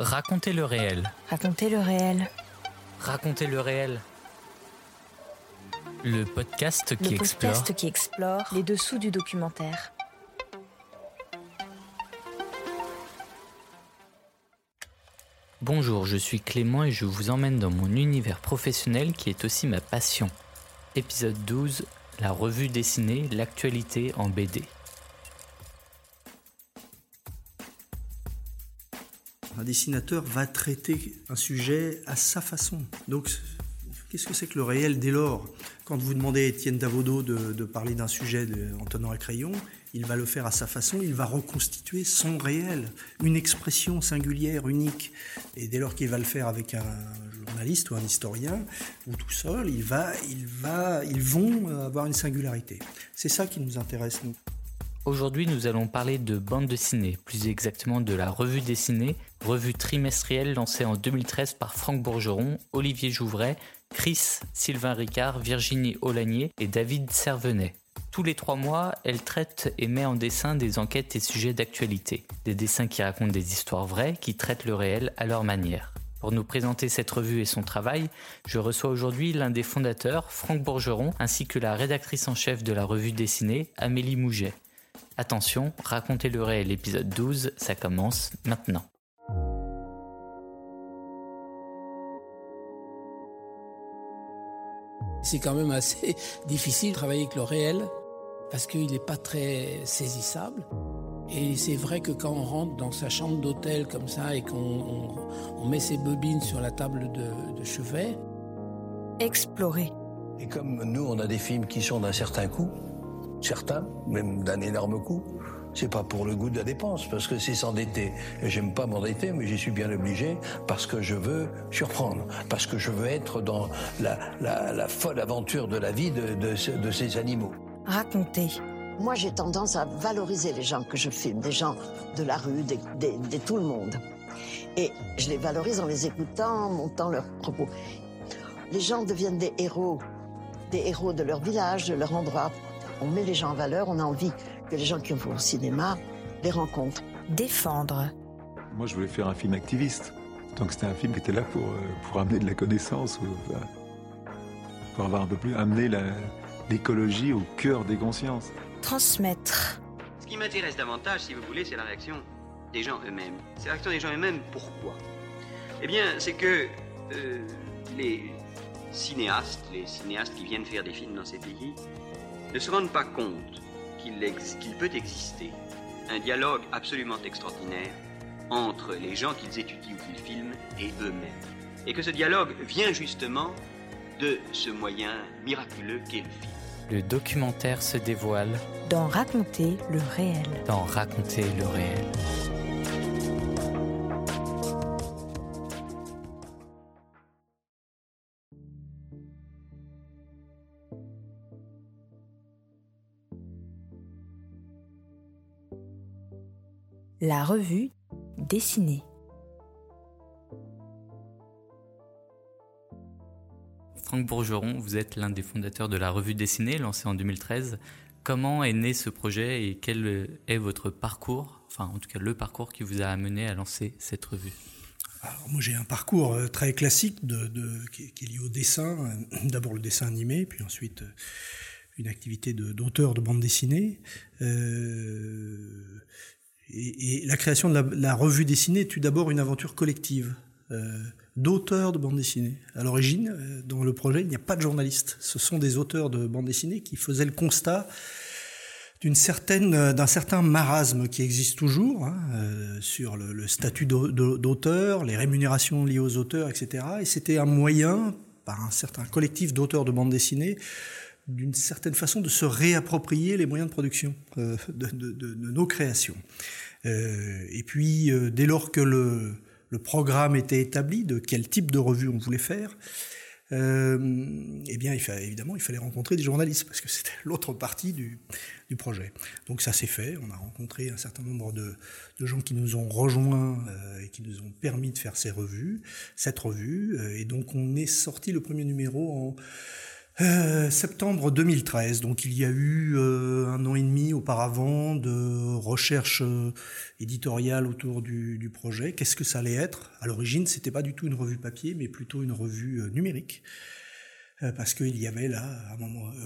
Racontez le réel. Racontez le réel. Racontez le réel. Le podcast qui Le explore. podcast qui explore les dessous du documentaire. Bonjour, je suis Clément et je vous emmène dans mon univers professionnel qui est aussi ma passion. Épisode 12, la revue dessinée, l'actualité en BD. Un dessinateur va traiter un sujet à sa façon. Donc, qu'est-ce que c'est que le réel dès lors? Quand vous demandez à Étienne Davodo de, parler d'un sujet en tenant un crayon, il va le faire à sa façon, il va reconstituer son réel, une expression singulière, unique. Et dès lors qu'il va le faire avec un journaliste ou un historien, ou tout seul, il va, il va, ils vont avoir une singularité. C'est ça qui nous intéresse, nous. Aujourd'hui, nous allons parler de bande dessinée, plus exactement de la revue dessinée, revue trimestrielle lancée en 2013 par Franck Bourgeron, Olivier Jouvray, Chris, Sylvain Ricard, Virginie Aulagnier et David Servenet. Tous les trois mois, elle traite et met en dessin des enquêtes et sujets d'actualité, des dessins qui racontent des histoires vraies, qui traitent le réel à leur manière. Pour nous présenter cette revue et son travail, je reçois aujourd'hui l'un des fondateurs, Franck Bourgeron, ainsi que la rédactrice en chef de la revue dessinée, Amélie Mouget. Attention, racontez le réel épisode 12, ça commence maintenant. C'est quand même assez difficile de travailler avec le réel parce qu'il n'est pas très saisissable. Et c'est vrai que quand on rentre dans sa chambre d'hôtel comme ça et qu'on on- on met ses bobines sur la table de, de chevet, Explorer. Et comme nous, on a des films qui sont d'un certain coût, certains, même d'un énorme coût, c'est pas pour le goût de la dépense, parce que c'est s'endetter. Et j'aime pas m'endetter, mais j'y suis bien obligé, parce que je veux surprendre, parce que je veux être dans la, la- la folle aventure de la vie de, de ce- de ces animaux. Raconter. Moi, j'ai tendance à valoriser les gens que je filme, des gens de la rue, des, des- de tout le monde. Et je les valorise en les écoutant, en montant leurs propos. Les gens deviennent des héros, des héros de leur village, de leur endroit. On met les gens en valeur, on a envie que les gens qui vont au cinéma les rencontrent. Défendre. Moi, je voulais faire un film activiste. Donc, c'était un film qui était là pour, euh, pour amener de la connaissance, ou, enfin, pour avoir un peu plus amené la- l'écologie au cœur des consciences. Transmettre. Ce qui m'intéresse davantage, si vous voulez, c'est la réaction des gens eux-mêmes. C'est la réaction des gens eux-mêmes. Pourquoi? Eh bien, c'est que euh, les cinéastes, les cinéastes qui viennent faire des films dans ces pays, ne se rendent pas compte qu'il ex- peut exister un dialogue absolument extraordinaire entre les gens qu'ils étudient ou qu'ils filment et eux-mêmes. Et que ce dialogue vient justement de ce moyen miraculeux qu'est le film. Le documentaire se dévoile Dans raconter le réel. dans Raconter le réel. La revue dessinée. Franck Bourgeron, vous êtes l'un des fondateurs de la revue dessinée lancée en 2013. Comment est né ce projet et quel est votre parcours, enfin en tout cas le parcours qui vous a amené à lancer cette revue? Alors, moi, j'ai un parcours euh, très classique de, de- qui, est- qui est lié au dessin. Euh, D'abord le dessin animé, puis ensuite euh, une activité de- d'auteur de, bande dessinée. Euh, et, la création de la, revue dessinée est d'abord une aventure collective euh, d'auteurs de bande dessinée. À l'origine, euh, dans le projet, il n'y a pas de journalistes. Ce sont des auteurs de bande dessinée qui faisaient le constat d'une certaine, d'un certain marasme qui existe toujours hein, sur le, le statut d'au- d'au- d'auteur, les rémunérations liées aux auteurs, etc. Et c'était un moyen, par un certain collectif d'auteurs de bande dessinée, d'une certaine façon de se réapproprier les moyens de production euh, de, nos créations. Euh, et puis, euh, dès lors que le, programme était établi, de quel type de revue on voulait faire, euh, eh bien, évidemment, il fallait rencontrer des journalistes parce que c'était l'autre partie du, projet. Donc ça s'est fait. On a rencontré un certain nombre de, gens qui nous ont rejoints et qui nous ont permis de faire ces revues, cette revue. Et donc on est sorti le premier numéro en Euh, septembre 2013, donc il y a eu euh, un an et demi auparavant de recherche euh, éditoriale autour du, projet. Qu'est-ce que ça allait être? À l'origine, c'était pas du tout une revue papier, mais plutôt une revue numérique, parce qu'il y avait là,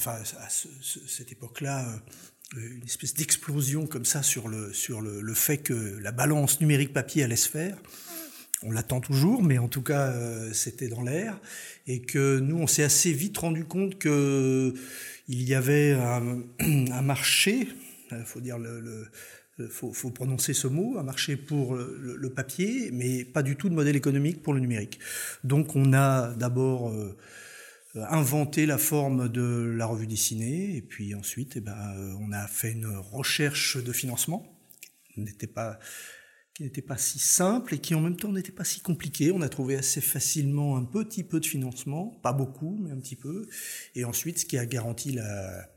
à cette époque-là, une espèce d'explosion comme ça sur le sur le fait que la balance numérique papier allait se faire on l'attend toujours, mais en tout cas, euh, c'était dans l'air. Et que nous, on s'est assez vite rendu compte que il y avait un, marché, il euh, faut dire le, faut, prononcer ce mot, un marché pour le, papier, mais pas du tout de modèle économique pour le numérique. Donc on a d'abord euh, inventé la forme de la revue dessinée, et puis ensuite, eh ben, on a fait une recherche de financement. N'était pas qui n'était pas si simple et qui en même temps n'était pas si compliqué. On a trouvé assez facilement un petit peu de financement, pas beaucoup, mais un petit peu. Et ensuite, ce qui a garanti la,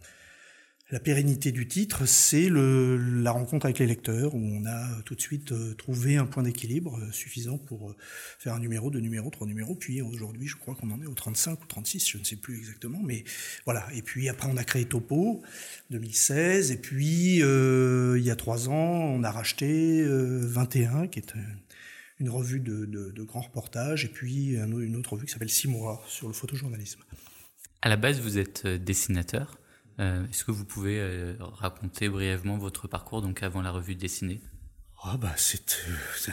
la pérennité du titre, c'est la rencontre avec les lecteurs, où on a tout de suite euh, trouvé un point d'équilibre euh, suffisant pour euh, faire un numéro, deux numéros, trois numéros. Puis aujourd'hui, je crois qu'on en est au 35 ou 36, je ne sais plus exactement. Mais voilà. Et puis après, on a créé Topo, 2016. Et puis, il y a trois ans, on a racheté 21, qui est une revue de, de, grands reportages, et puis une autre revue qui s'appelle Six mois sur le photojournalisme. À la base, vous êtes dessinateur. Euh, est-ce que vous pouvez euh, raconter brièvement votre parcours donc avant la revue dessinée? Oh bah c'est euh,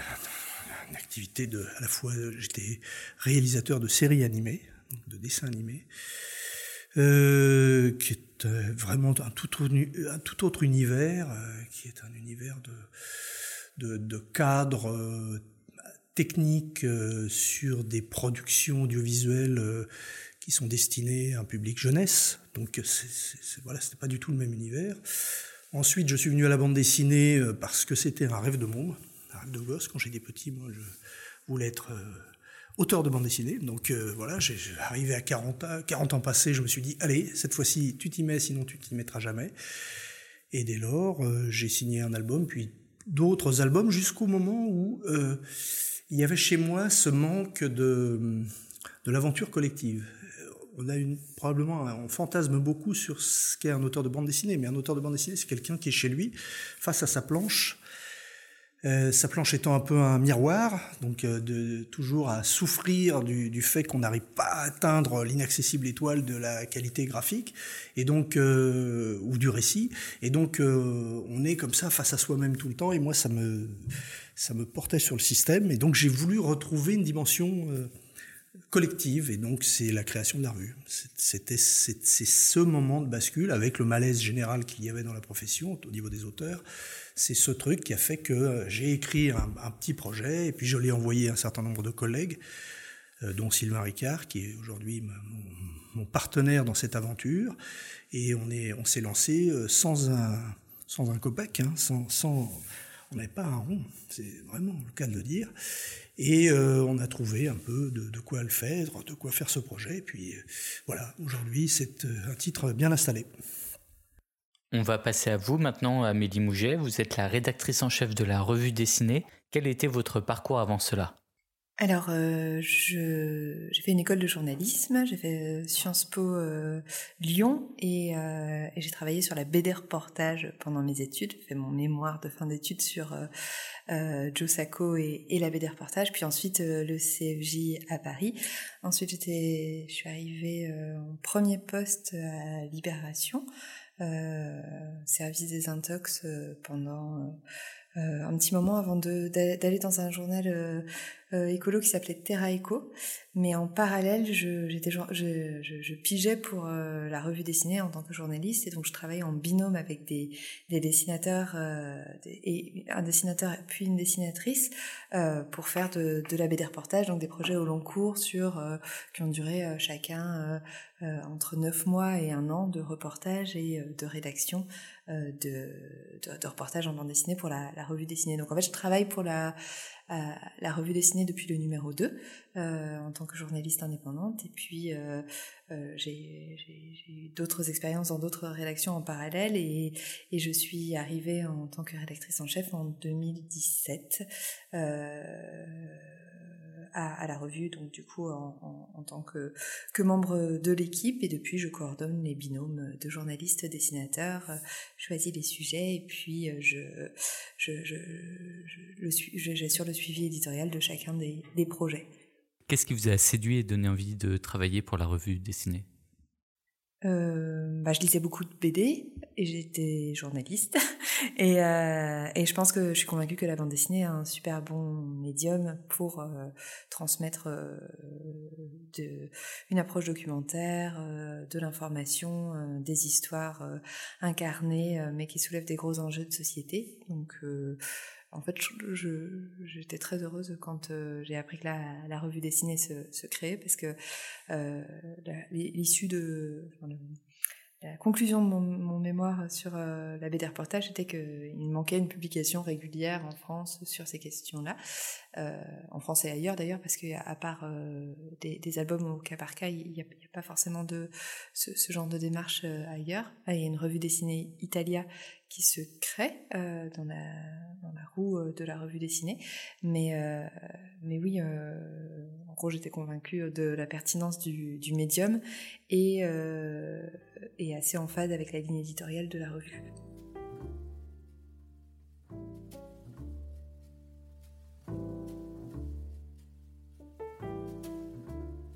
une activité de à la fois j'étais réalisateur de séries animées, de dessins animés, qui est vraiment un tout, un tout autre univers, qui est un univers de, de, de cadres techniques sur des productions audiovisuelles qui sont destinés à un public jeunesse. Donc c'est, voilà, c'était pas du tout le même univers. Ensuite, je suis venu à la bande dessinée euh, parce que c'était un rêve de monde, un rêve de gosse. Quand j'étais petit, moi, je voulais être euh, auteur de bande dessinée. Donc euh, voilà, j'ai, arrivé à 40 ans, 40 ans passés, je me suis dit, allez, cette fois-ci, tu t'y mets, sinon tu t'y mettras jamais. Et dès lors, j'ai signé un album, puis d'autres albums, jusqu'au moment où il y avait chez moi ce manque de, de l'aventure collective on a une, probablement, on fantasme beaucoup sur ce qu'est un auteur de bande dessinée, mais un auteur de bande dessinée, c'est quelqu'un qui est chez lui, face à sa planche, euh, sa planche étant un peu un miroir, donc euh, de toujours à souffrir du, fait qu'on n'arrive pas à atteindre l'inaccessible étoile de la qualité graphique, et donc euh, ou du récit, et donc on est comme ça face à soi-même tout le temps, et moi ça me ça me portait sur le système, et donc j'ai voulu retrouver une dimension collective et donc c'est la création de la revue. C'était c'est ce moment de bascule avec le malaise général qu'il y avait dans la profession au niveau des auteurs. C'est ce truc qui a fait que j'ai écrit un, petit projet et puis je l'ai envoyé à un certain nombre de collègues, euh, dont Sylvain Ricard qui est aujourd'hui mon, partenaire dans cette aventure et on est on s'est lancé euh, sans un sans un copec, hein, sans pas un rond, c'est vraiment le cas de le dire. Et euh, on a trouvé un peu de, quoi le faire, de quoi faire ce projet. Et puis euh, voilà, aujourd'hui, c'est euh, un titre bien installé. On va passer à vous maintenant, Amélie Mouget. Vous êtes la rédactrice en chef de la revue dessinée. Quel était votre parcours avant cela? Alors, euh, j'ai fait une école de journalisme, j'ai fait euh, Sciences Po euh, Lyon et, euh, j'ai travaillé sur la BD reportage pendant mes études. J'ai fait mon mémoire de fin d'études sur euh, Joe Sacco et, et, la BD reportage, puis ensuite le CFJ à Paris. Ensuite, j'étais, je suis arrivée en premier poste à Libération, service des intox pendant un petit moment avant d'aller dans un journal écolo qui s'appelait Terra Eco. Mais en parallèle, je, j'étais, je, je, je, pigeais pour euh, la revue dessinée en tant que journaliste et donc je travaillais en binôme avec des, des dessinateurs euh, et un dessinateur puis une dessinatrice pour faire de, de la BD reportage, donc des projets au long cours sur qui ont duré chacun entre neuf mois et un an de reportage et de rédaction de, de, de, reportage en bande dessinée pour la, la revue dessinée. Donc en fait, je travaille pour la la revue dessinée depuis le numéro 2 euh, en tant que journaliste indépendante. Et puis euh, euh, j'ai eu d'autres expériences dans d'autres rédactions en parallèle. Et, et, je suis arrivée en tant que rédactrice en chef en 2017 à, la revue, donc du coup en, tant que, que, membre de l'équipe. Et depuis, je coordonne les binômes de journalistes, dessinateurs, choisis les sujets et puis je, je, je, j'assure le suivi éditorial de chacun des, des projets. Qu'est-ce qui vous a séduit et donné envie de travailler pour la revue dessinée? Euh, bah, je lisais beaucoup de BD et j'étais journaliste. Et, euh, et, je pense que je suis convaincue que la bande dessinée est un super bon médium pour euh, transmettre une approche documentaire, de l'information, des histoires incarnées, mais qui soulèvent des gros enjeux de société. Donc en fait, j'étais très heureuse quand euh, j'ai appris que la, revue dessinée se, se créait parce que euh, l'issue de, la conclusion de mon, mémoire sur euh, la BD reportage était qu'il manquait une publication régulière en France sur ces questions-là, euh, en France et ailleurs d'ailleurs, parce qu'à part euh, des, albums au cas par cas, il n'y a, pas forcément de ce, genre de démarche ailleurs. Ah, il y a une revue dessinée Italia qui se crée dans la, roue de la revue dessinée, mais, mais oui, en gros j'étais convaincue de la pertinence du, du médium et, et assez en phase avec la ligne éditoriale de la revue.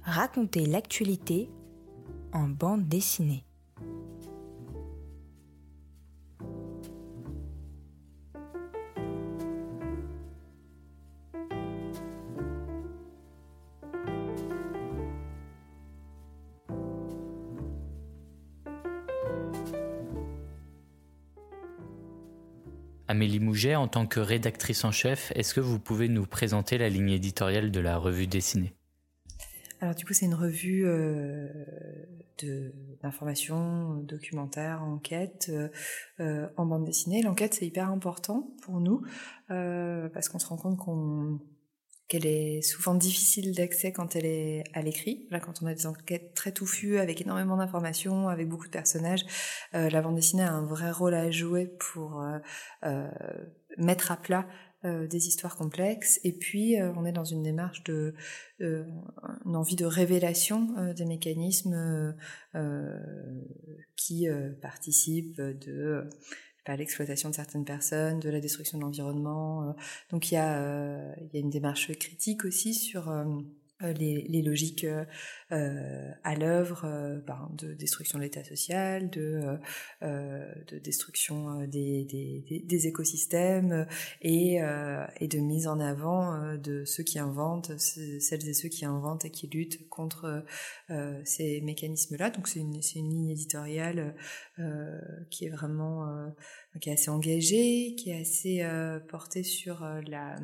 Raconter l'actualité en bande dessinée. Amélie Mouget, en tant que rédactrice en chef, est-ce que vous pouvez nous présenter la ligne éditoriale de la revue dessinée? Alors du coup, c'est une revue euh, d'information, documentaire, enquête euh, euh, en bande dessinée. L'enquête, c'est hyper important pour nous euh, parce qu'on se rend compte qu'on qu'elle est souvent difficile d'accès quand elle est à l'écrit. Là, quand on a des enquêtes très touffues, avec énormément d'informations, avec beaucoup de personnages, euh, la bande dessinée a un vrai rôle à jouer pour euh, euh, mettre à plat des histoires complexes. Et puis, on est dans une démarche de, une envie de révélation des mécanismes qui participent de l'exploitation de certaines personnes, de la destruction de l'environnement. Euh. Donc il y, a, euh, il y a une démarche critique aussi sur euh, les, les, logiques euh, à l'œuvre ben, de destruction de l'état social, de, euh, de destruction des, des, des écosystèmes et, et, de mise en avant de ceux qui inventent, celles et ceux qui inventent et qui luttent contre ces mécanismes-là. Donc c'est une, une ligne éditoriale qui est vraiment qui est assez engagé, qui est assez euh, porté sur euh, la,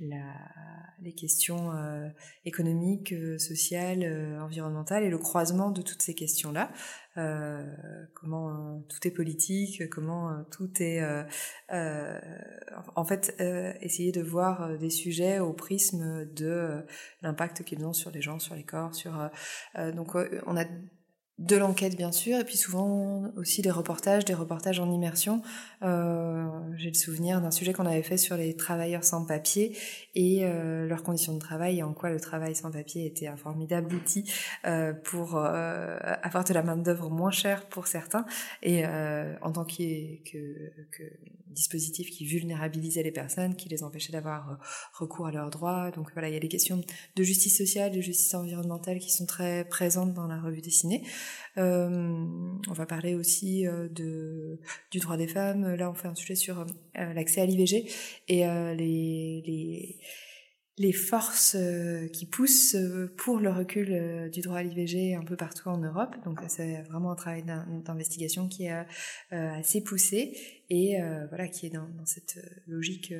la, les questions euh, économiques, euh, sociales, environnementales et le croisement de toutes ces questions-là. comment tout est politique, comment tout est... en fait, essayer de voir des sujets au prisme de l'impact qu'ils ont sur les gens, sur les corps, sur... donc on a de l'enquête bien sûr, et puis souvent aussi des reportages, des reportages en immersion. Euh, J'ai le souvenir d'un sujet qu'on avait fait sur les travailleurs sans papier et euh, leurs conditions de travail et en quoi le travail sans papier était un formidable outil euh, pour avoir de la main d'œuvre moins chère pour certains et en tant que, dispositif qui vulnérabilisait les personnes, qui les empêchait d'avoir euh, recours à leurs droits. Donc voilà, il y a des questions de justice sociale, de justice environnementale qui sont très présentes dans la revue dessinée. Euh, on va parler aussi euh, de, du droit des femmes. Là, on fait un sujet sur euh, l'accès à l'IVG et les, les les forces qui poussent pour le recul du droit à l'IVG un peu partout en Europe. Donc c'est vraiment un travail d'investigation qui est assez poussé et voilà qui est dans, cette logique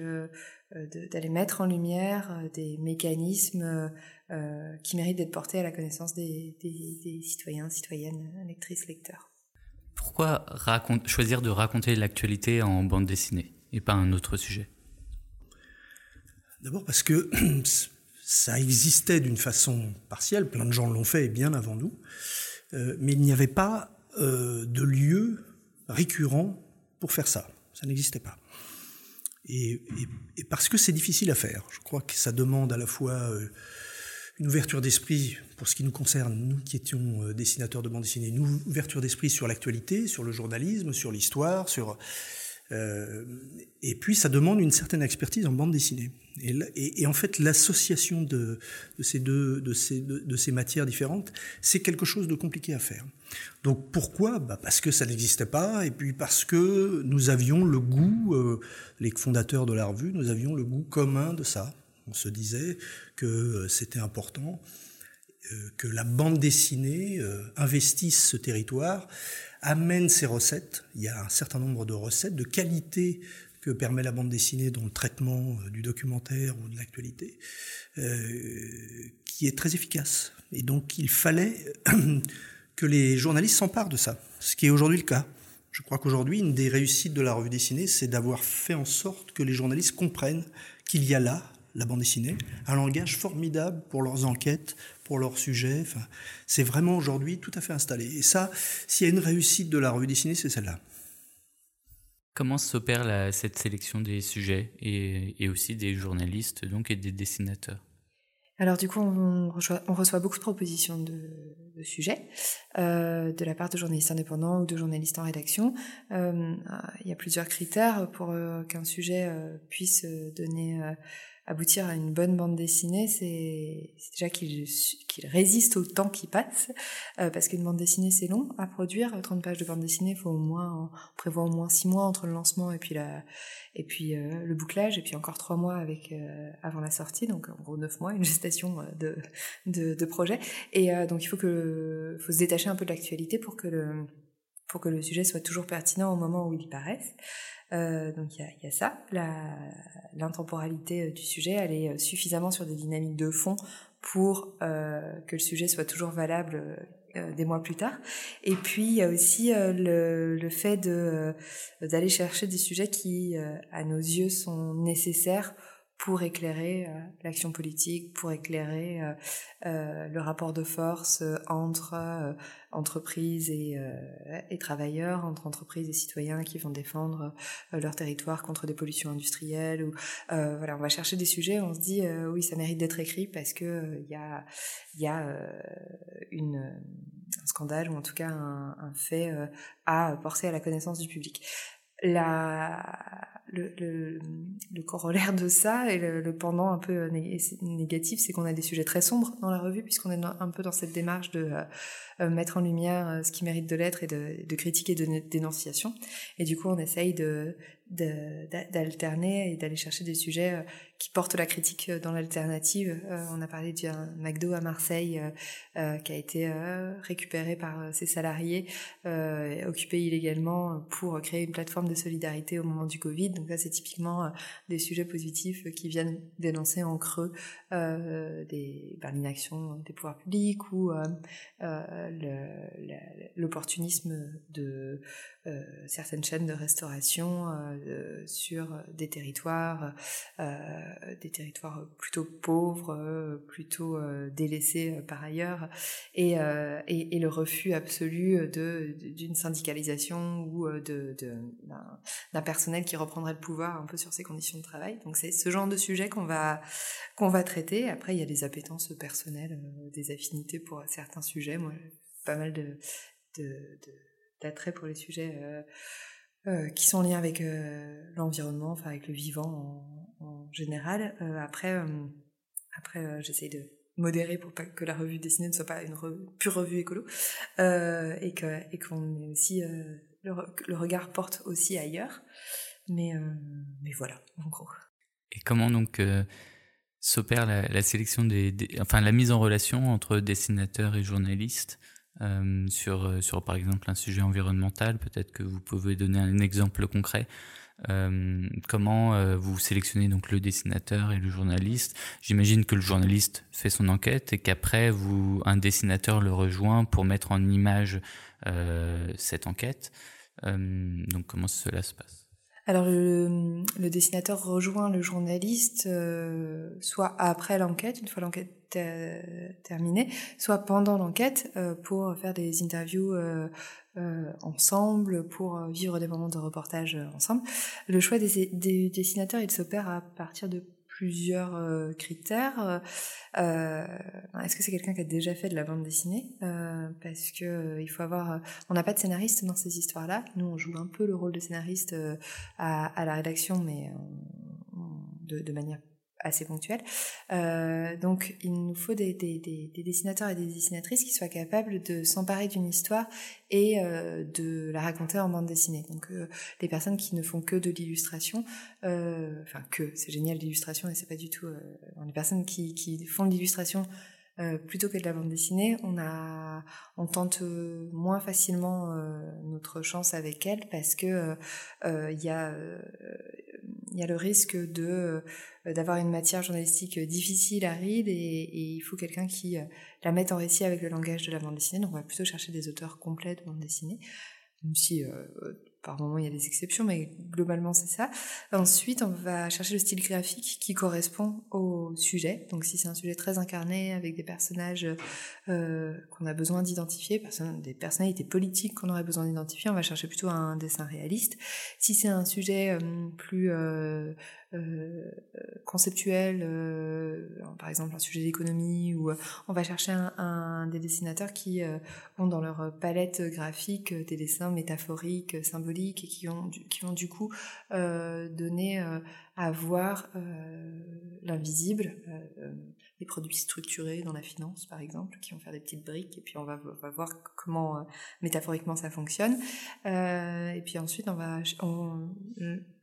d'aller mettre en lumière des mécanismes euh, qui mérite d'être porté à la connaissance des, citoyens, citoyennes, lectrices, lecteurs. Pourquoi choisir de raconter l'actualité en bande dessinée et pas un autre sujet? D'abord parce que ça existait d'une façon partielle, plein de gens l'ont fait bien avant nous, euh, mais il n'y avait pas euh, de lieu récurrent pour faire ça. Ça n'existait pas. Et, parce que c'est difficile à faire. Je crois que ça demande à la fois une ouverture d'esprit pour ce qui nous concerne, nous qui étions euh, dessinateurs de bande dessinée, une ouverture d'esprit sur l'actualité, sur le journalisme, sur l'histoire, sur euh, et puis ça demande une certaine expertise en bande dessinée. Et, en fait, l'association de, ces deux de ces, de, ces matières différentes, c'est quelque chose de compliqué à faire. Donc pourquoi? Bah Parce que ça n'existait pas, et puis parce que nous avions le goût, euh, les fondateurs de la revue, nous avions le goût commun de ça. On se disait que c'était important que la bande dessinée euh, investisse ce territoire, amène ses recettes. Il y a un certain nombre de recettes, de qualité que permet la bande dessinée dans le traitement du documentaire ou de l'actualité, qui est très efficace. Et donc il fallait que les journalistes s'emparent de ça, ce qui est aujourd'hui le cas. Je crois qu'aujourd'hui, une des réussites de la revue dessinée, c'est d'avoir fait en sorte que les journalistes comprennent qu'il y a là la bande dessinée, un langage formidable pour leurs enquêtes, pour leurs sujets. Enfin, c'est vraiment aujourd'hui tout à fait installé. Et ça, s'il y a une réussite de la revue dessinée, c'est celle-là. Comment s'opère cette sélection des sujets et, aussi des journalistes donc et des dessinateurs? Alors du coup, on reçoit, beaucoup de propositions de, sujets euh, de la part de journalistes indépendants ou de journalistes en rédaction. Euh, il y a plusieurs critères pour euh, qu'un sujet puisse donner aboutir à une bonne bande dessinée, c'est déjà qu'il résiste au temps qui passe, euh, parce qu'une bande dessinée c'est long à produire. 30 pages de bande dessinée, faut au moins, on prévoit au moins 6 mois entre le lancement et puis euh, le bouclage, et puis encore 3 mois avec euh, avant la sortie, donc en gros 9 mois, une gestation de, projet. Et donc il faut se détacher un peu de l'actualité pour pour que le sujet soit toujours pertinent au moment où il paraisse. Euh, donc il y a, y a, ça, l'intemporalité euh, du sujet, elle est euh, suffisamment sur des dynamiques de fond pour euh, que le sujet soit toujours valable euh, des mois plus tard. Et puis il y a aussi le, le, fait de d'aller chercher des sujets qui, à nos yeux, sont nécessaires pour éclairer euh, l'action politique, pour éclairer euh, euh, le rapport de force entre entreprises et, et, travailleurs, entre entreprises et citoyens qui vont défendre leur territoire contre des pollutions industrielles. Ou voilà, on va chercher des sujets, on se dit oui, ça mérite d'être écrit parce que il y a, y a une, un scandale ou en tout cas un, un fait à porter à la connaissance du public la, le, corollaire de ça et le, pendant un peu négatif, c'est qu'on a des sujets très sombres dans la revue, puisqu'on est un peu dans cette démarche de euh, euh, mettre en lumière euh, ce qui mérite de l'être et de, de critiquer de dénonciation. Et du coup, on essaye de d'alterner et d'aller chercher des sujets euh, qui portent la critique dans l'alternative. on a parlé d'un McDo à Marseille qui a été récupéré par ses salariés, occupé illégalement pour créer une plateforme de solidarité au moment du Covid. Donc ça, c'est typiquement des sujets positifs qui viennent dénoncer en creux des, ben, l'inaction des pouvoirs publics ou l'opportunisme de euh, certaines chaînes de restauration euh, sur des territoires, euh, des territoires plutôt pauvres, plutôt délaissés par ailleurs, et, et, le refus absolu d'une syndicalisation ou de, d'un personnel qui reprendrait le pouvoir un peu sur ses conditions de travail. Donc c'est ce genre de sujet qu'on va qu'on va traiter. Après, il y a des appétences personnelles, des affinités pour certains sujets. Moi, pas mal de, d'attrait pour les sujets euh, euh, qui sont lien avec euh, l'environnement, enfin avec le vivant en, général. après, après j'essaye de modérer pour que la revue dessinée ne soit pas une pure revue écolo et que et qu'on aussi le, regard porte aussi ailleurs. Mais mais voilà, en gros. Et comment donc s'opère la, sélection des, enfin la mise en relation entre dessinateurs et journalistes? Euh, sur, euh, sur par exemple un sujet environnemental. Peut-être que vous pouvez donner un exemple concret. Euh, comment vous sélectionnez donc le dessinateur et le journaliste? J'imagine que le journaliste fait son enquête et qu'après un dessinateur le rejoint pour mettre en image cette enquête. donc comment cela se passe? Alors le, dessinateur rejoint le journaliste euh, soit après l'enquête, une fois l'enquête terminée, soit pendant l'enquête euh, pour faire des interviews euh, ensemble, pour vivre des moments de reportage ensemble. Le choix des, des dessinateurs, il s'opère à partir de plusieurs euh, critères. Euh, est-ce que c'est quelqu'un qui a déjà fait de la bande dessinée? Euh, Parce que il faut avoir, on n'a pas de scénariste dans ces histoires-là. Nous, on joue un peu le rôle de scénariste à, la rédaction, mais de manière assez ponctuel. Euh, donc il nous faut des, des, des, dessinateurs et des dessinatrices qui soient capables de s'emparer d'une histoire et euh, de la raconter en bande dessinée. Donc euh, les personnes qui ne font que de l'illustration, euh, enfin que, c'est génial l'illustration et c'est pas du tout... Euh, les personnes qui, qui font de l'illustration euh, plutôt que de la bande dessinée, on a, on tente moins facilement notre chance avec elles parce que il y a y a le risque de euh, d'avoir une matière journalistique difficile, aride, et, et il faut quelqu'un qui euh, la mette en récit avec le langage de la bande dessinée. Donc on va plutôt chercher des auteurs complets de bande dessinée, même si euh, par moment il y a des exceptions, mais globalement c'est ça. Ensuite, on va chercher le style graphique qui correspond au sujet. Donc si c'est un sujet très incarné avec des personnages euh, qu'on a besoin d'identifier, des personnalités politiques qu'on aurait besoin d'identifier, on va chercher plutôt un dessin réaliste. Si c'est un sujet euh, plus euh, conceptuel, euh, par exemple un sujet d'économie, ou euh, on va chercher un, un des dessinateurs qui ont dans leur palette graphique des dessins métaphoriques, symboliques, et qui ont, qui ont du coup donné à voir l'invisible des produits structurés dans la finance, par exemple, qui vont faire des petites briques, et puis on va, voir comment euh, métaphoriquement ça fonctionne. Euh, et puis ensuite, on va, on,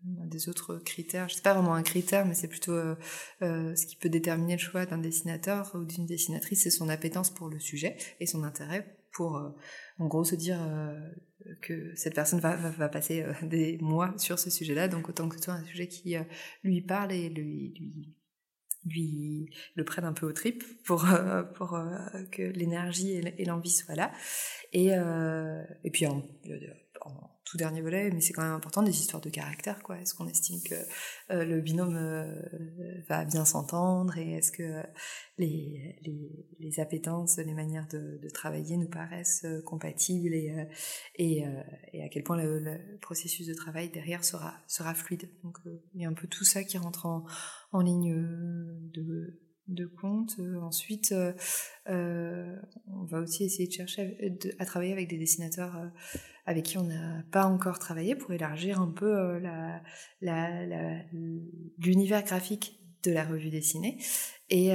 des autres critères. Je sais pas vraiment un critère, mais c'est plutôt euh, euh, ce qui peut déterminer le choix d'un dessinateur ou d'une dessinatrice, c'est son appétence pour le sujet et son intérêt pour, euh, en gros, se dire que cette personne va, va, passer des mois sur ce sujet-là, donc autant que ce soit un sujet qui lui parle et lui, lui le prenne un peu au trip pour euh, pour euh, que l'énergie et l'envie soient là. Et euh, et puis en, tout dernier volet mais c'est quand même important des histoires de caractère quoi est-ce qu'on estime que le binôme va bien s'entendre et est-ce que les, les, les appétences les manières de, de travailler nous paraissent compatibles et et, et à quel point le, processus de travail derrière sera sera fluide donc il y a un peu tout ça qui rentre en en ligne euh, de, de compte. Euh, ensuite, euh, on va aussi essayer de chercher à, travailler avec des dessinateurs avec qui on n'a pas encore travaillé pour élargir un peu la, l'univers graphique de la revue dessinée et,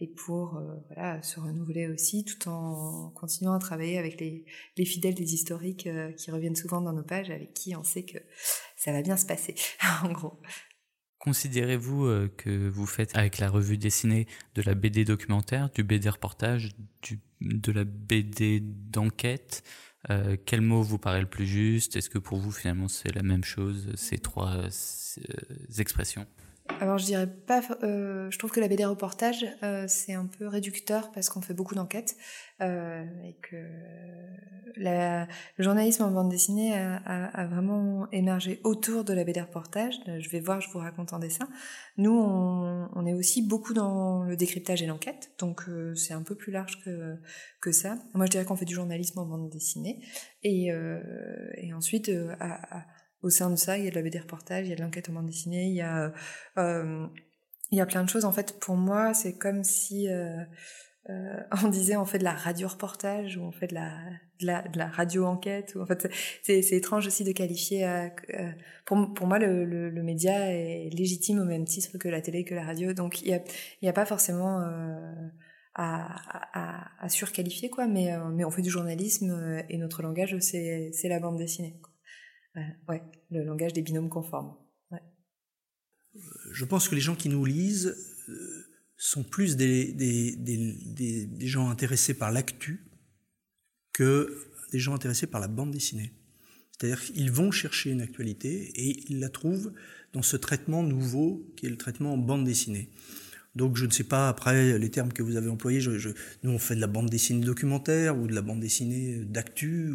et pour voilà, se renouveler aussi tout en continuant à travailler avec les, les fidèles des historiques qui reviennent souvent dans nos pages avec qui on sait que ça va bien se passer en gros. Considérez-vous euh, que vous faites avec la revue dessinée de la BD documentaire, du BD reportage, de la BD d'enquête euh, Quel mot vous paraît le plus juste? Est-ce que pour vous finalement c'est la même chose, ces trois euh, expressions? Alors je dirais pas, euh, je trouve que la BD reportage euh, c'est un peu réducteur parce qu'on fait beaucoup d'enquêtes euh, et que la, le journalisme en bande dessinée a, a, a, vraiment émergé autour de la BD reportage. Je vais voir, je vous raconte en dessin. Nous on, on est aussi beaucoup dans le décryptage et l'enquête, donc euh, c'est un peu plus large que que ça. Moi je dirais qu'on fait du journalisme en bande dessinée et, euh, et ensuite à, au sein de ça, il y a de la BD reportage, il y a de l'enquête en bande dessinée, il y a, euh, il y a plein de choses. En fait, pour moi, c'est comme si euh, euh, on disait on fait de la radio reportage ou on fait de la, de la, radio enquête. En fait, c'est, étrange aussi de qualifier. Pour, pour moi, le, le, média est légitime au même titre que la télé, que la radio. Donc, il y a, il y a pas forcément à, à, surqualifier quoi, mais, mais on fait du journalisme et notre langage c'est la bande dessinée. Quoi ouais, le langage des binômes conformes. Je pense que les gens qui nous lisent euh, sont plus des, des, des, des gens intéressés par l'actu que des gens intéressés par la bande dessinée. C'est-à-dire qu'ils vont chercher une actualité et ils la trouvent dans ce traitement nouveau qui est le traitement en bande dessinée. Donc je ne sais pas après les termes que vous avez employés. Nous on fait de la bande dessinée documentaire ou de la bande dessinée d'actu.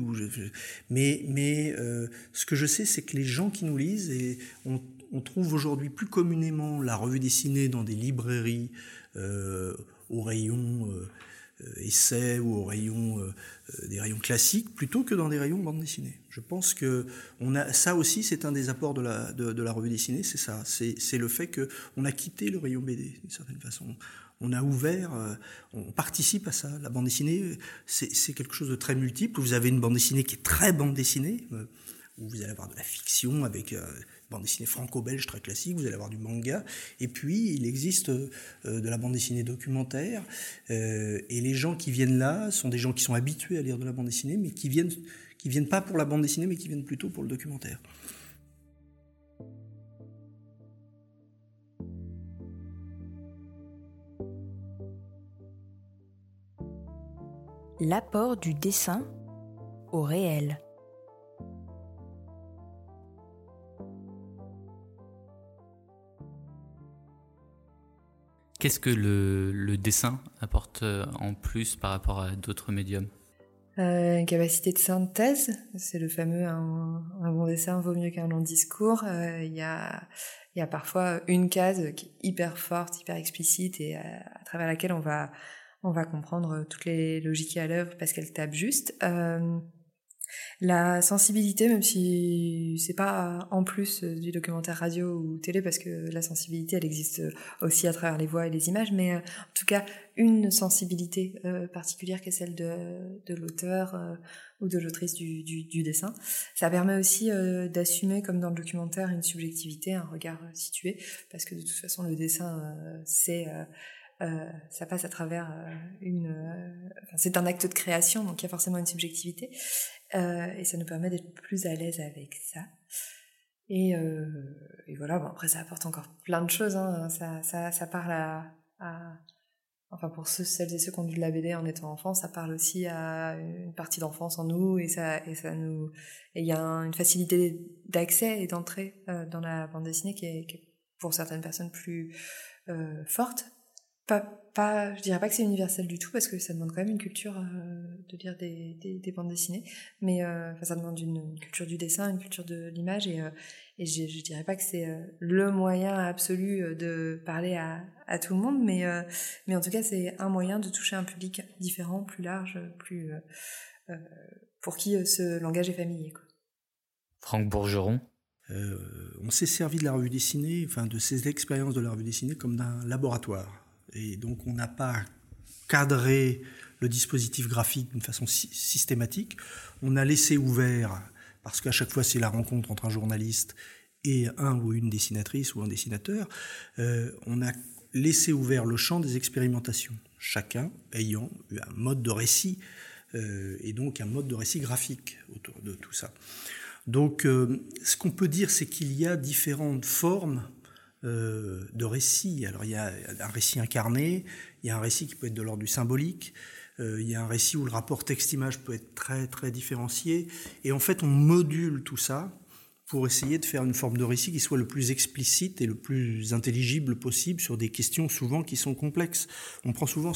mais euh, ce que je sais c'est que les gens qui nous lisent et on, trouve aujourd'hui plus communément la revue dessinée dans des librairies euh, au rayon euh, essais ou au rayon euh, des rayons classiques plutôt que dans des rayons bande dessinée. Je pense que on a ça aussi c'est un des apports de la de la revue dessinée, c'est ça, c'est le fait que on a quitté le rayon BD d'une certaine façon. On a ouvert, on participe à ça. La bande dessinée, c'est quelque chose de très multiple. Vous avez une bande dessinée qui est très bande dessinée, où vous allez avoir de la fiction avec bande dessinée franco-belge très classique, vous allez avoir du manga, et puis il existe euh, de la bande dessinée documentaire, euh, et les gens qui viennent là sont des gens qui sont habitués à lire de la bande dessinée, mais qui viennent, qui viennent pas pour la bande dessinée, mais qui viennent plutôt pour le documentaire. L'apport du dessin au réel. Qu'est-ce que le, dessin apporte euh, en plus par rapport à d'autres médiums? Euh, Une capacité de synthèse, c'est le fameux un, bon dessin vaut mieux qu'un long discours. Euh, il y, a, parfois une case qui est hyper forte, hyper explicite et à, travers laquelle on va, on va comprendre toutes les logiques à l'œuvre parce qu'elle tape juste. La sensibilité, même si c'est pas en plus du documentaire radio ou télé, parce que la sensibilité, elle existe aussi à travers les voix et les images, mais euh, en tout cas, une sensibilité euh, particulière qui est celle de, de l'auteur euh, ou de l'autrice du, du, dessin. Ça permet aussi d'assumer, comme dans le documentaire, une subjectivité, un regard situé, parce que de toute façon, le dessin, c'est euh, ça passe à travers euh, une. Euh, c'est un acte de création, donc il y a forcément une subjectivité, et ça nous permet d'être plus à l'aise avec ça. Et, et voilà, bon, après ça apporte encore plein de choses. Hein. Ça, ça, ça, parle à, enfin pour ceux, celles et ceux qui ont vu de la BD en étant enfant, ça parle aussi à une partie d'enfance en nous, et ça, et ça nous, il y a une facilité d'accès et d'entrée dans la bande dessinée qui est, pour certaines personnes plus forte pas, pas, je dirais pas que c'est universel du tout parce que ça demande quand même une culture euh, de lire des, des, des, bandes dessinées, mais euh, ça demande une, culture du dessin, une culture de l'image et, euh, et je, je dirais pas que c'est euh, le moyen absolu de parler à, à tout le monde, mais mais en tout cas c'est un moyen de toucher un public différent, plus large, plus pour qui ce langage est familier. Quoi. Franck Bourgeron. on s'est servi de la revue dessinée, enfin de ces expériences de la revue dessinée comme d'un laboratoire et donc on n'a pas cadré le dispositif graphique d'une façon systématique. On a laissé ouvert, parce qu'à chaque fois c'est la rencontre entre un journaliste et un ou une dessinatrice ou un dessinateur, euh, on a laissé ouvert le champ des expérimentations, chacun ayant un mode de récit euh, et donc un mode de récit graphique autour de tout ça. Donc euh, ce qu'on peut dire, c'est qu'il y a différentes formes euh, de récits. Alors il y a un récit incarné, il y a un récit qui peut être de l'ordre du symbolique, euh, il y a un récit où le rapport texte-image peut être très très différencié, et en fait on module tout ça pour essayer de faire une forme de récit qui soit le plus explicite et le plus intelligible possible sur des questions souvent qui sont complexes. On prend souvent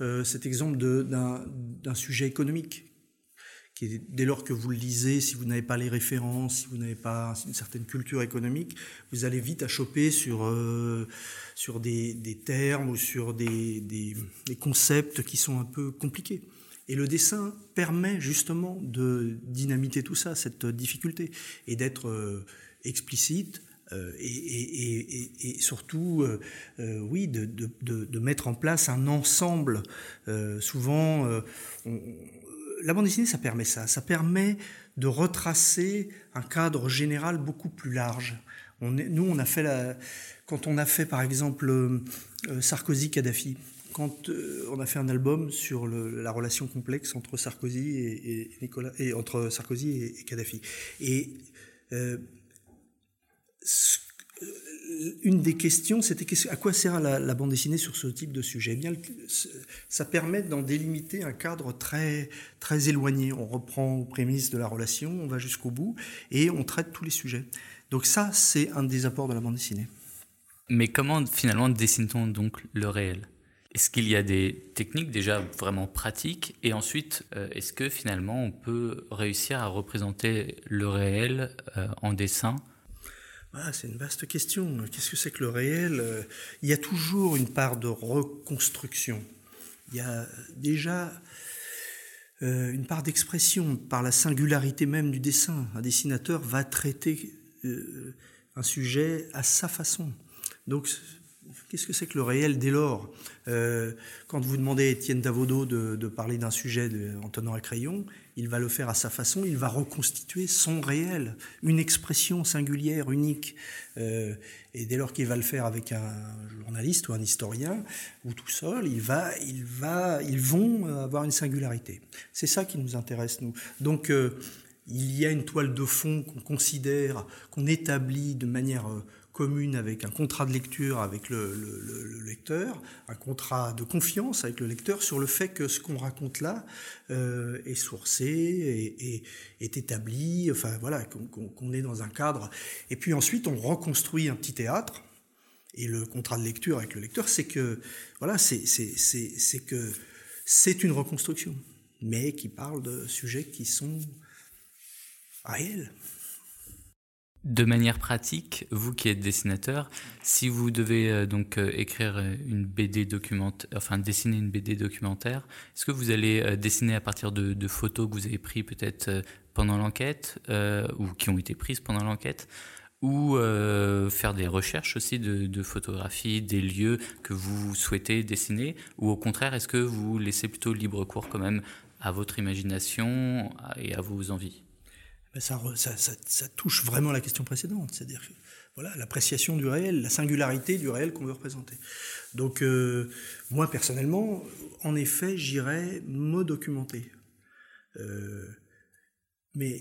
euh, cet exemple d'un sujet économique dès lors que vous le lisez, si vous n'avez pas les références, si vous n'avez pas une certaine culture économique, vous allez vite à choper sur, euh, sur des, des, termes ou sur des, des, des, concepts qui sont un peu compliqués. Et le dessin permet justement de dynamiter tout ça, cette difficulté, et d'être euh, explicite, euh, et, et, et, et, surtout, euh, euh, oui, de, de, de, mettre en place un ensemble. souvent, on, la bande dessinée, ça permet ça. Ça permet de retracer un cadre général beaucoup plus large. Nous, on a fait la, quand on a fait par exemple euh, Sarkozy-Kadhafi, quand euh, on a fait un album sur la relation complexe entre Sarkozy et, Nicolas, et entre Sarkozy et, Kadhafi. Et euh, une des questions, c'était à quoi sert la, bande dessinée sur ce type de sujet? Eh bien, ça permet d'en délimiter un cadre très, très éloigné. On reprend aux prémices de la relation, on va jusqu'au bout, et on traite tous les sujets. Donc ça, c'est un des apports de la bande dessinée. Mais comment finalement dessine-t-on donc le réel? Est-ce qu'il y a des techniques déjà vraiment pratiques? Et ensuite, euh, est-ce que finalement on peut réussir à représenter le réel euh, en dessin? Ah, c'est une vaste question. Qu'est-ce que c'est que le réel Il y a toujours une part de reconstruction. Il y a déjà euh, une part d'expression par la singularité même du dessin. Un dessinateur va traiter euh, un sujet à sa façon. Donc, qu'est-ce que c'est que le réel dès lors? Euh, Quand vous demandez à Étienne Davodo de, parler d'un sujet en tenant un crayon, il va le faire à sa façon, il va reconstituer son réel, une expression singulière, unique. Euh, et dès lors qu'il va le faire avec un journaliste ou un historien, ou tout seul, il va, il va, ils vont avoir une singularité. C'est ça qui nous intéresse, nous. Donc, euh, il y a une toile de fond qu'on considère, qu'on établit de manière euh, commune avec un contrat de lecture avec le, lecteur, un contrat de confiance avec le lecteur sur le fait que ce qu'on raconte là euh, est sourcé, et est, établi, enfin voilà, qu'on est dans un cadre. Et puis ensuite, on reconstruit un petit théâtre. Et le contrat de lecture avec le lecteur, c'est que voilà, c'est que c'est une reconstruction, mais qui parle de sujets qui sont réels. De manière pratique, vous qui êtes dessinateur, si vous devez euh, donc euh, écrire une BD documentaire, enfin dessiner une BD documentaire, est-ce que vous allez euh, dessiner à partir de, photos que vous avez prises peut-être pendant l'enquête ou qui ont été prises pendant l'enquête ou faire des recherches aussi de, de photographie des lieux que vous souhaitez dessiner ou au contraire est-ce que vous laissez plutôt libre cours quand même à votre imagination et à vos envies? Ça, ça, touche vraiment la question précédente, c'est-à-dire voilà l'appréciation du réel, la singularité du réel qu'on veut représenter. Donc euh, moi personnellement, en effet, j'irais me documenter. Euh, mais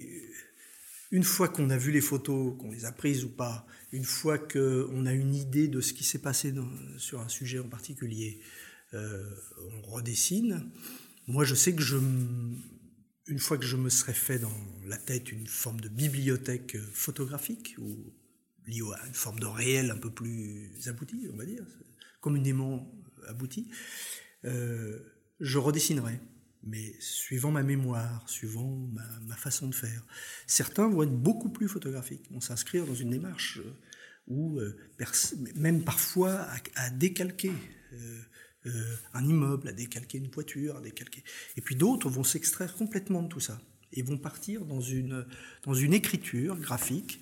une fois qu'on a vu les photos, qu'on les a prises ou pas, une fois qu'on a une idée de ce qui s'est passé sur un sujet en particulier, euh, on redessine. Moi, je sais que je, une fois que je me serais fait dans la tête une forme de bibliothèque photographique, ou liée à une forme de réel un peu plus abouti, on va dire, communément abouti, euh, je redessinerai, mais suivant ma mémoire, suivant ma, façon de faire. Certains vont être beaucoup plus photographiques, vont s'inscrire dans une démarche où, euh, même parfois, à, décalquer. Euh, euh, un immeuble, à décalquer une voiture, à décalquer. Et puis d'autres vont s'extraire complètement de tout ça et vont partir dans une, dans une écriture graphique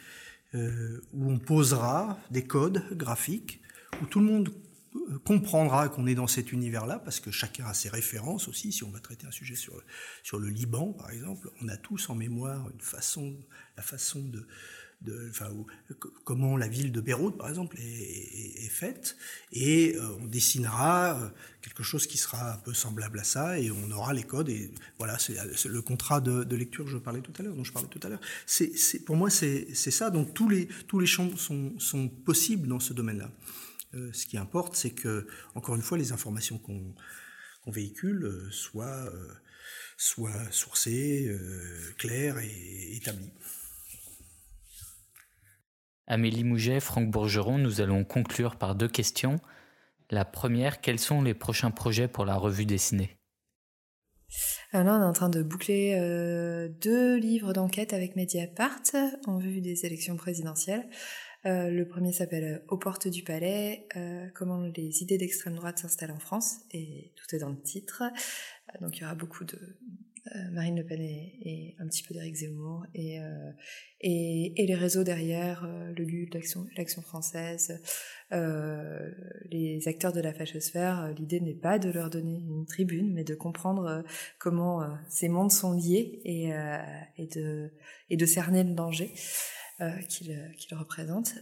euh, où on posera des codes graphiques, où tout le monde euh, comprendra qu'on est dans cet univers-là, parce que chacun a ses références aussi. Si on va traiter un sujet sur, sur le Liban, par exemple, on a tous en mémoire une façon, la façon de, comment la ville de Beyrouth, par exemple, est, faite, et euh, on dessinera euh, quelque chose qui sera un peu semblable à ça, et on aura les codes, et voilà, c'est le contrat de, lecture que je parlais tout à dont je parlais tout à l'heure. Pour moi, c'est ça. Donc tous les, tous les champs sont, sont possibles dans ce domaine-là. Euh, ce qui importe, c'est que, encore une fois, les informations qu'on véhicule soient, soient sourcées, claires et établies. Amélie Mouget, Franck Bourgeron, nous allons conclure par deux questions. La première, quels sont les prochains projets pour la revue dessinée? Alors là, on est en train de boucler euh, deux livres d'enquête avec Mediapart en vue des élections présidentielles. Euh, le premier s'appelle Aux portes du palais, euh, comment les idées d'extrême droite s'installent en France, et tout est dans le titre. donc il y aura beaucoup de, euh, Marine Le Pen et, un petit peu d'Éric Zemmour et, euh, et, les réseaux derrière, euh, le GUL, l'Action française, les acteurs de la fachosphère, l'idée n'est pas de leur donner une tribune, mais de comprendre comment ces mondes sont liés et, et, de, et de cerner le danger. qu'ils représentent,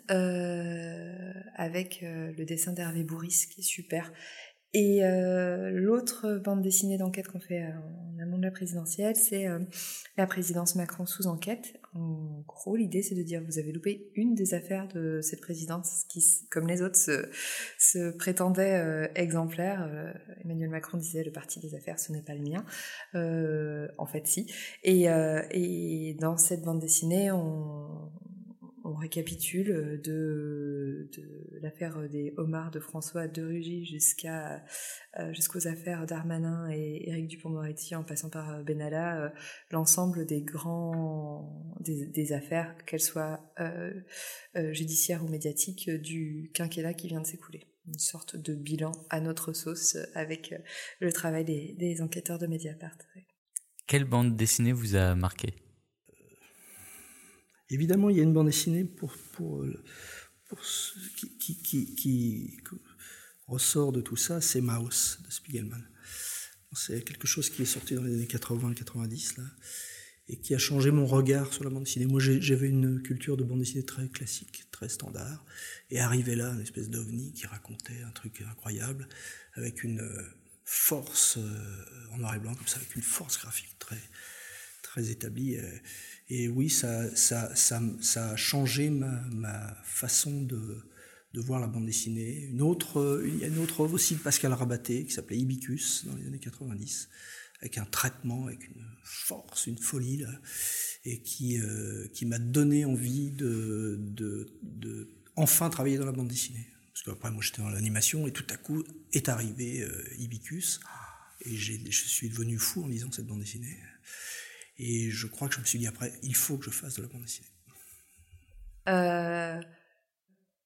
avec le dessin d'Hervé Bourris qui est super et euh, l'autre bande dessinée d'enquête qu'on fait euh, en amont de la présidentielle, c'est euh, la présidence Macron sous enquête. En gros, l'idée, c'est de dire vous avez loupé une des affaires de cette présidence qui, comme les autres, se, se prétendait exemplaire. Emmanuel Macron disait le parti des affaires, ce n'est pas le mien. en fait, si. Et, et dans cette bande dessinée, on, on récapitule de, l'affaire des homards de François de Rugy jusqu'à jusqu'aux affaires d'Armanin et Éric Dupond-Moretti en passant par Benalla, l'ensemble des grands des, affaires, qu'elles soient judiciaires ou médiatiques, du quinquennat qui vient de s'écouler une sorte de bilan à notre sauce avec le travail des, enquêteurs de Mediapart. Quelle bande dessinée vous a marqué? Évidemment, il y a une bande dessinée pour qui, ressort de tout ça, c'est Maus de Spiegelman. C'est quelque chose qui est sorti dans les années 80-90 là, et qui a changé mon regard sur la bande dessinée. Moi, j'avais une culture de bande dessinée très classique, très standard, et arrivé là, une espèce d'ovni qui racontait un truc incroyable, avec une euh, force euh, en noir et blanc, comme ça, avec une force graphique très, très établie. Euh, et oui, ça, ça, a changé ma, façon de, voir la bande dessinée. Il y a une autre œuvre aussi de Pascal Rabaté qui s'appelait Ibicus dans les années 90, avec un traitement, avec une force, une folie, et qui, euh, qui m'a donné envie de, enfin travailler dans la bande dessinée. Parce qu'après, moi, j'étais dans l'animation, et tout à coup est arrivé euh, Ibicus, et je suis devenu fou en lisant cette bande dessinée. Et je crois que je me suis dit après, il faut que je fasse de la bande dessinée. Euh,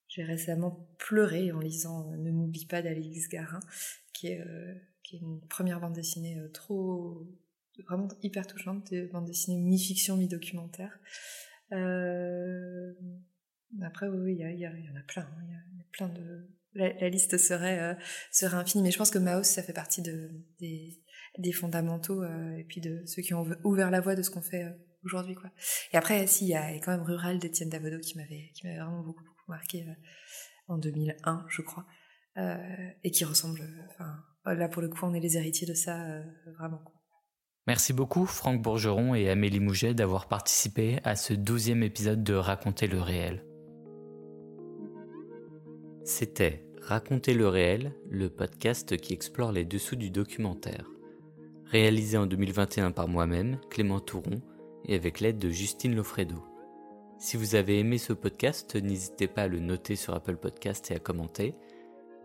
j'ai récemment pleuré en lisant Ne m'oublie pas d'Alix Garin, qui est, euh, une première bande dessinée euh, trop vraiment hyper touchante, une bande dessinée mi-fiction, mi-documentaire. après, oui, il y, y, en a plein. Hein. Il y, a plein de. La, liste serait, serait infinie, mais je pense que Maos, ça fait partie de, des, fondamentaux euh, et puis de ceux qui ont ouvert la voie de ce qu'on fait euh, aujourd'hui quoi. Et après si il y a quand même Rural d'Étienne Davodo qui m'avait qui m'avait vraiment beaucoup beaucoup marqué euh, en 2001 je crois et qui ressemble enfin là pour le coup on est les héritiers de ça vraiment Merci beaucoup Franck Bourgeron et Amélie Mouget d'avoir participé à ce douzième épisode de Raconter le réel. C'était Raconter le réel, le podcast qui explore les dessous du documentaire réalisé en 2021 par moi-même, Clément Touron, et avec l'aide de Justine Lofredo. Si vous avez aimé ce podcast, n'hésitez pas à le noter sur Apple Podcast et à commenter.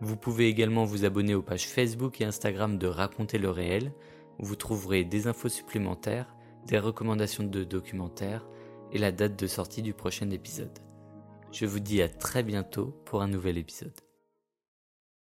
Vous pouvez également vous abonner aux pages Facebook et Instagram de Raconter le réel, où vous trouverez des infos supplémentaires, des recommandations de documentaires et la date de sortie du prochain épisode. Je vous dis à très bientôt pour un nouvel épisode.